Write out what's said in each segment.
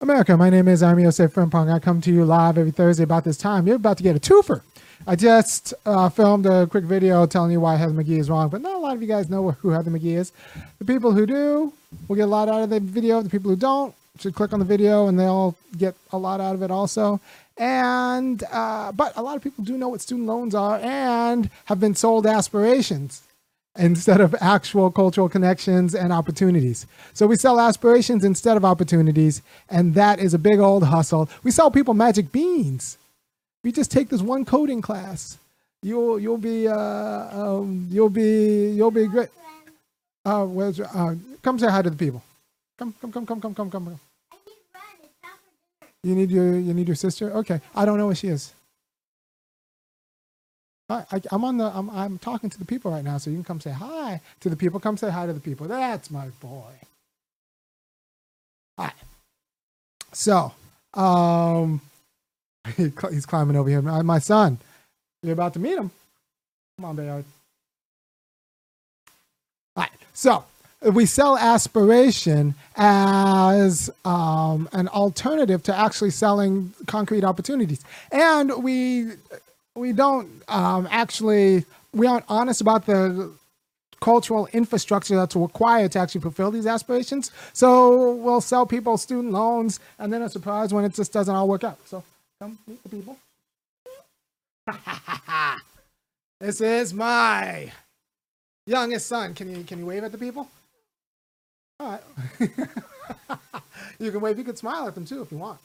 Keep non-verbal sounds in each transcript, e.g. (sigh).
America, my name is Irami Osei-Frimpong. I come to you live every Thursday about this time. You're about to get a twofer. I just uh, filmed a quick video telling you why Heather McGhee is wrong, but not a lot of you guys know who Heather McGhee is. The people who do will get a lot out of the video. The people who don't should click on the video and they'll get a lot out of it also. And uh, but a lot of people do know what student loans are and have been sold aspirations instead of actual cultural connections and opportunities. So we sell aspirations instead of opportunities, and that is a big old hustle. We sell people magic beans. We just take this one coding class. You'll you'll be uh, um, you'll be you'll be great. Uh, where's uh, come say hi to the people. Come come come come come come come. You need your you need your sister. Okay, I don't know where she is. I, am on the. I'm, I'm talking to the people right now, so you can come say hi to the people. Come say hi to the people. That's my boy. Hi. So, um, (laughs) he, he's climbing over here. My, my, son, you're about to meet him. Come on, Bayard. All right. So we sell aspiration as um, an alternative to actually selling concrete opportunities, and we we don't um, actually we aren't honest about the cultural infrastructure that's required to actually fulfill these aspirations. So we'll sell people student loans, and then a surprise when it just doesn't all work out. So come meet the people. (laughs) this is my youngest son. Can you can you wave at the people? All right. (laughs) you can wave. You can smile at them too if you want.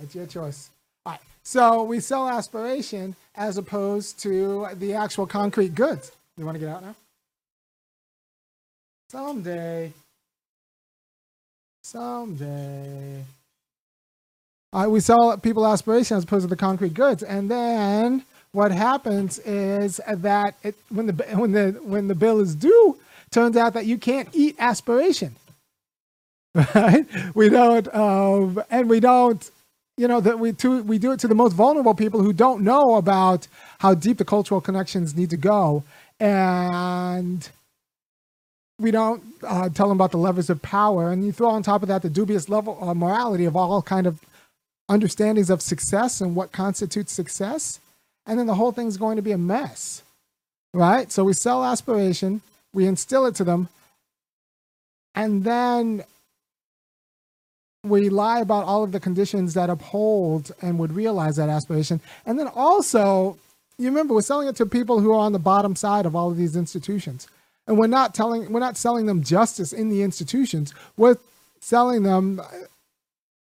It's your choice. All right. So we sell aspiration as opposed to the actual concrete goods. You want to get out now? Someday. Someday. All right, we sell people aspiration as opposed to the concrete goods. And then what happens is that it, when the when the when the bill is due, turns out that you can't eat aspiration. (laughs) Right? We don't um, and we don't you know that we to, we do it to the most vulnerable people who don't know about how deep the cultural connections need to go. And we don't uh, tell them about the levers of power. And you throw on top of that the dubious level of morality of all kind of understandings of success and what constitutes success. And then the whole thing's going to be a mess right? So we sell aspiration we instill it to them. And then we lie about all of the conditions that uphold and would realize that aspiration. And then also, you remember, we're selling it to people who are on the bottom side of all of these institutions. And we're not telling, we're not selling them justice in the institutions. We're selling them uh,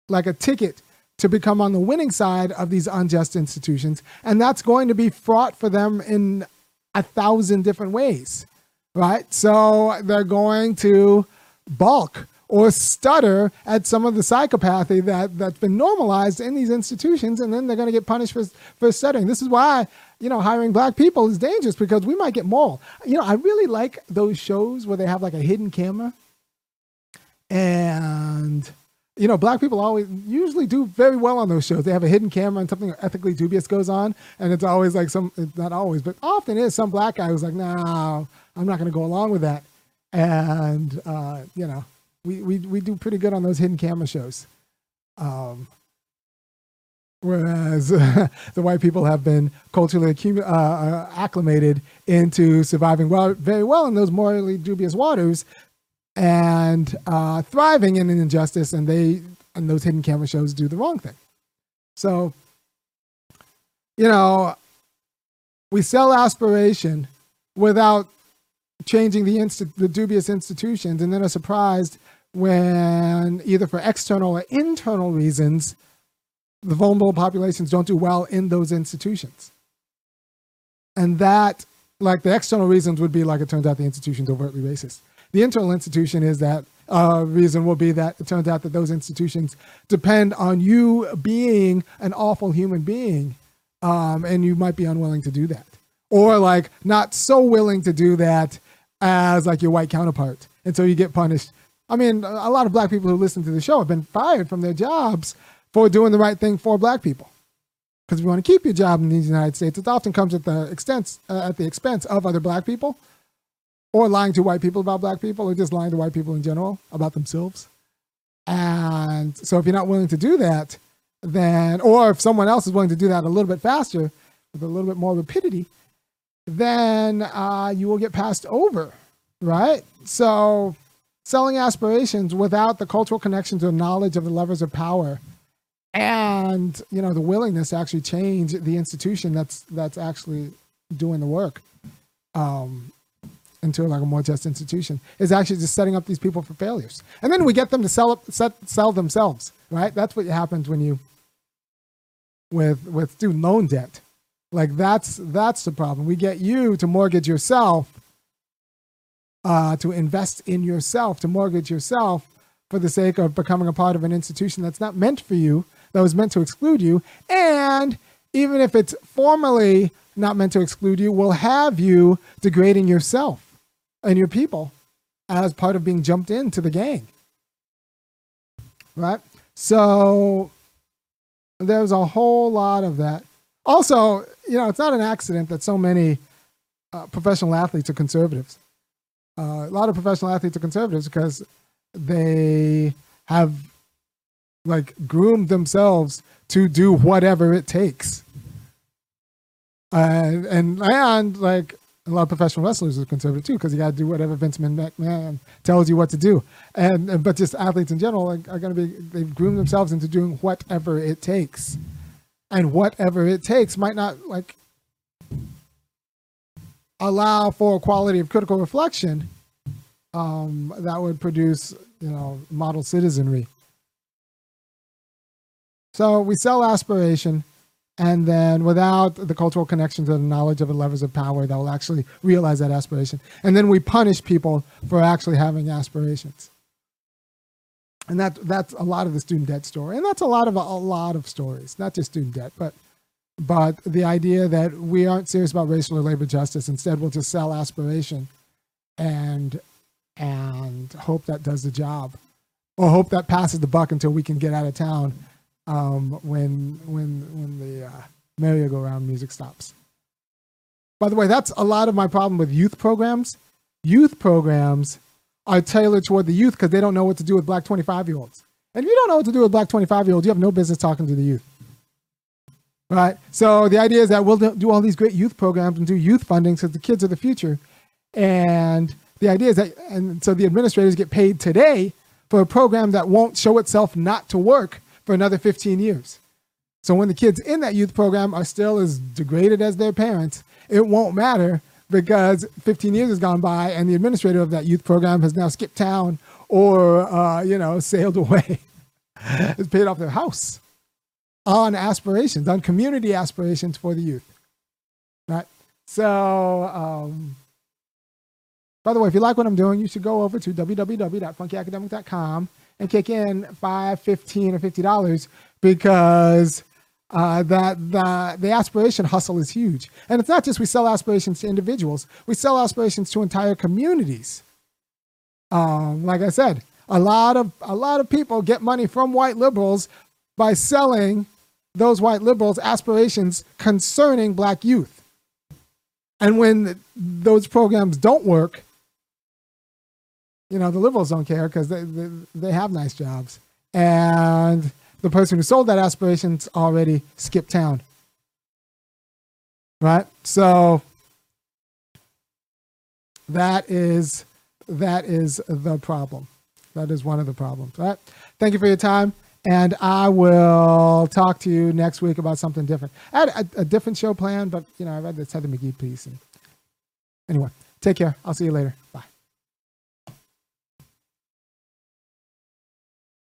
like a ticket to become on the winning side of these unjust institutions. And that's going to be fraught for them in a thousand different ways, right? So they're going to balk or stutter at some of the psychopathy that, that's been normalized in these institutions, and then they're going to get punished for, for stuttering. This is why, you know, hiring black people is dangerous because we might get moral. You know, I really like those shows where they have like a hidden camera. And, you know, black people always usually do very well on those shows. They have a hidden camera and something ethically dubious goes on. And it's always like some, not always, but often is some black guy who's like, no, I'm not going to go along with that. And, uh, you know, we, we, we do pretty good on those hidden camera shows. Um, whereas (laughs) the white people have been culturally uh, uh, acclimated into surviving well, very well in those morally dubious waters and uh, thriving in an injustice, and they and those hidden camera shows do the wrong thing. So, you know, we sell aspiration without changing the, inst- the dubious institutions, and then are surprised when either for external or internal reasons, the vulnerable populations don't do well in those institutions. And that, like the external reasons would be like it turns out the institution's overtly racist. The internal institution is that uh, reason will be that it turns out that those institutions depend on you being an awful human being, um, and you might be unwilling to do that, or like not so willing to do that as like your white counterpart, and so you get punished I mean, a lot of black people who listen to the show have been fired from their jobs for doing the right thing for black people. Because if you want to keep your job in the United States, it often comes at the expense uh, at the expense of other black people, or lying to white people about black people, or just lying to white people in general about themselves. And so if you're not willing to do that, then, or if someone else is willing to do that a little bit faster with a little bit more rapidity, then uh, you will get passed over, right? So selling aspirations without the cultural connection to knowledge of the levers of power and you know the willingness to actually change the institution that's that's actually doing the work um, into like a more just institution is actually just setting up these people for failures. And then we get them to sell up set, sell themselves right? That's what happens when you with with student loan debt. Like that's that's the problem. We get you to mortgage yourself uh, to invest in yourself, to mortgage yourself for the sake of becoming a part of an institution that's not meant for you, that was meant to exclude you. And even if it's formally not meant to exclude you, will have you degrading yourself and your people as part of being jumped into the gang. Right? So there's a whole lot of that. Also, you know, it's not an accident that so many uh, professional athletes are conservatives uh, a lot of professional athletes are conservatives because they have like groomed themselves to do whatever it takes. Uh, and and like a lot of professional wrestlers are conservative too because you got to do whatever Vince McMahon tells you what to do. And, and but just athletes in general are, are going to be they've groomed themselves into doing whatever it takes, and whatever it takes might not like allow for a quality of critical reflection um, that would produce, you know, model citizenry. So we sell aspiration, and then without the cultural connection to the knowledge of the levers of power that will actually realize that aspiration. And then we punish people for actually having aspirations. And that that's a lot of the student debt story. And that's a lot of a lot of stories, not just student debt, but but the idea that we aren't serious about racial or labor justice. Instead, we'll just sell aspiration and and hope that does the job, or hope that passes the buck until we can get out of town um, when when when the uh, merry-go-round music stops. By the way, that's a lot of my problem with youth programs. Youth programs are tailored toward the youth because they don't know what to do with black 25 year olds. And if you don't know what to do with black 25 year olds, you have no business talking to the youth right? So the idea is that we'll do all these great youth programs and do youth funding because the kids are the future. And the idea is that, and so the administrators get paid today for a program that won't show itself not to work for another 15 years. So when the kids in that youth program are still as degraded as their parents, it won't matter because 15 years has gone by and the administrator of that youth program has now skipped town or, uh, you know, (laughs) sailed away, (laughs) has paid off their house on aspirations, on community aspirations for the youth. Right? So, um, by the way, if you like what I'm doing, you should go over to www.funkyacademic.com and kick in five, fifteen, or fifty dollars because uh, that the the aspiration hustle is huge, and it's not just we sell aspirations to individuals; we sell aspirations to entire communities. Um, like I said, a lot of a lot of people get money from white liberals by selling those white liberals aspirations concerning black youth. And when those programs don't work, you know, the liberals don't care because they, they, they have nice jobs. And the person who sold that aspirations already skipped town. Right? So that is that is the problem. That is one of the problems. Right? Thank you for your time. And I will talk to you next week about something different. I had a, a different show plan, but you know, I read this Heather McGhee piece. And anyway, take care. I'll see you later. Bye.